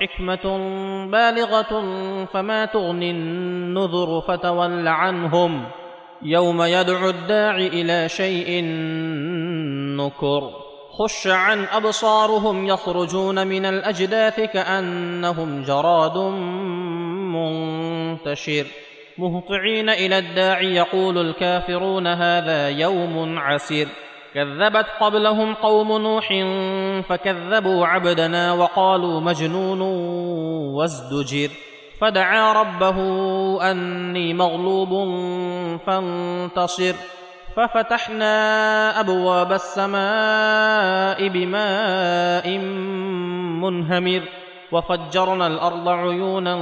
حكمة بالغة فما تغني النذر فتول عنهم. يوم يدعو الداع إلى شيء نكر. خش عن أبصارهم يخرجون من الأجداث كأنهم جراد منتشر. مهطعين إلى الداع يقول الكافرون هذا يوم عسير. كذبت قبلهم قوم نوح فكذبوا عبدنا وقالوا مجنون وازدجر فدعا ربه أني مغلوب فانتصر ففتحنا أبواب السماء بماء منهمر وفجرنا الأرض عيونا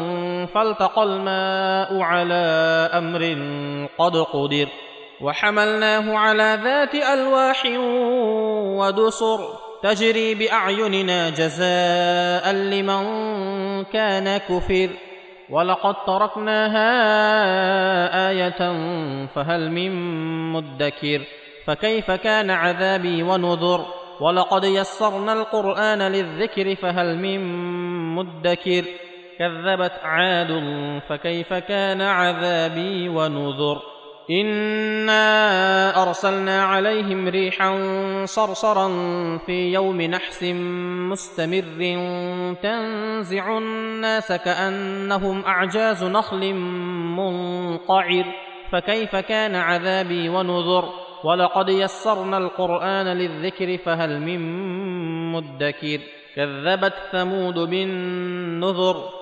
فالتقى الماء على أمر قد قدر وحملناه على ذات ألواح ودسر تجري بأعيننا جزاء لمن كان كفر. ولقد تركناها آية فهل من مدكر. فكيف كان عذابي ونذر؟ ولقد يسرنا القرآن للذكر فهل من مدكر. كذبت عاد فكيف كان عذابي ونذر؟ انا ارسلنا عليهم ريحا صرصرا في يوم نحس مستمر تنزع الناس كانهم اعجاز نخل منقعر فكيف كان عذابي ونذر ولقد يسرنا القران للذكر فهل من مدكر كذبت ثمود بالنذر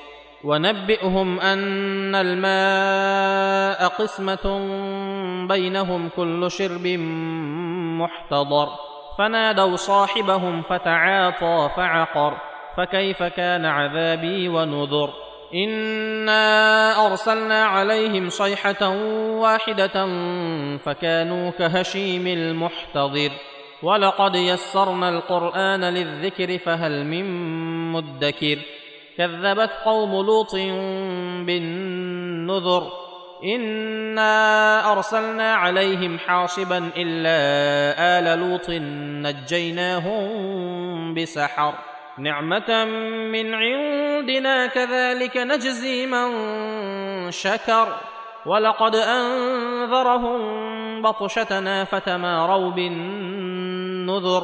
ونبئهم أن الماء قسمة بينهم كل شرب محتضر. فنادوا صاحبهم فتعاطى فعقر. فكيف كان عذابي ونذر؟ إنا أرسلنا عليهم صيحة واحدة فكانوا كهشيم المحتضر. ولقد يسرنا القرآن للذكر فهل من مدكر. كذبت قوم لوط بالنذر إنا أرسلنا عليهم حاصبا إلا آل لوط نجيناهم بسحر. نعمة من عندنا كذلك نجزي من شكر. ولقد أنذرهم بطشتنا فتماروا بالنذر.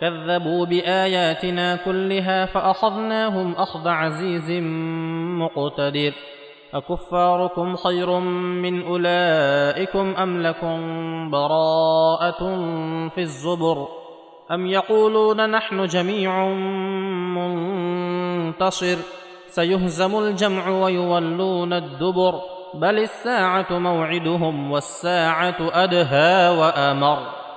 كذبوا بآياتنا كلها فأخذناهم أخذ عزيز مقتدر. أكفاركم خير من أولئكم أم لكم براءة في الزبر؟ أم يقولون نحن جميع منتصر سيهزم الجمع ويولون الدبر بل الساعة موعدهم والساعة أدهى وأمر.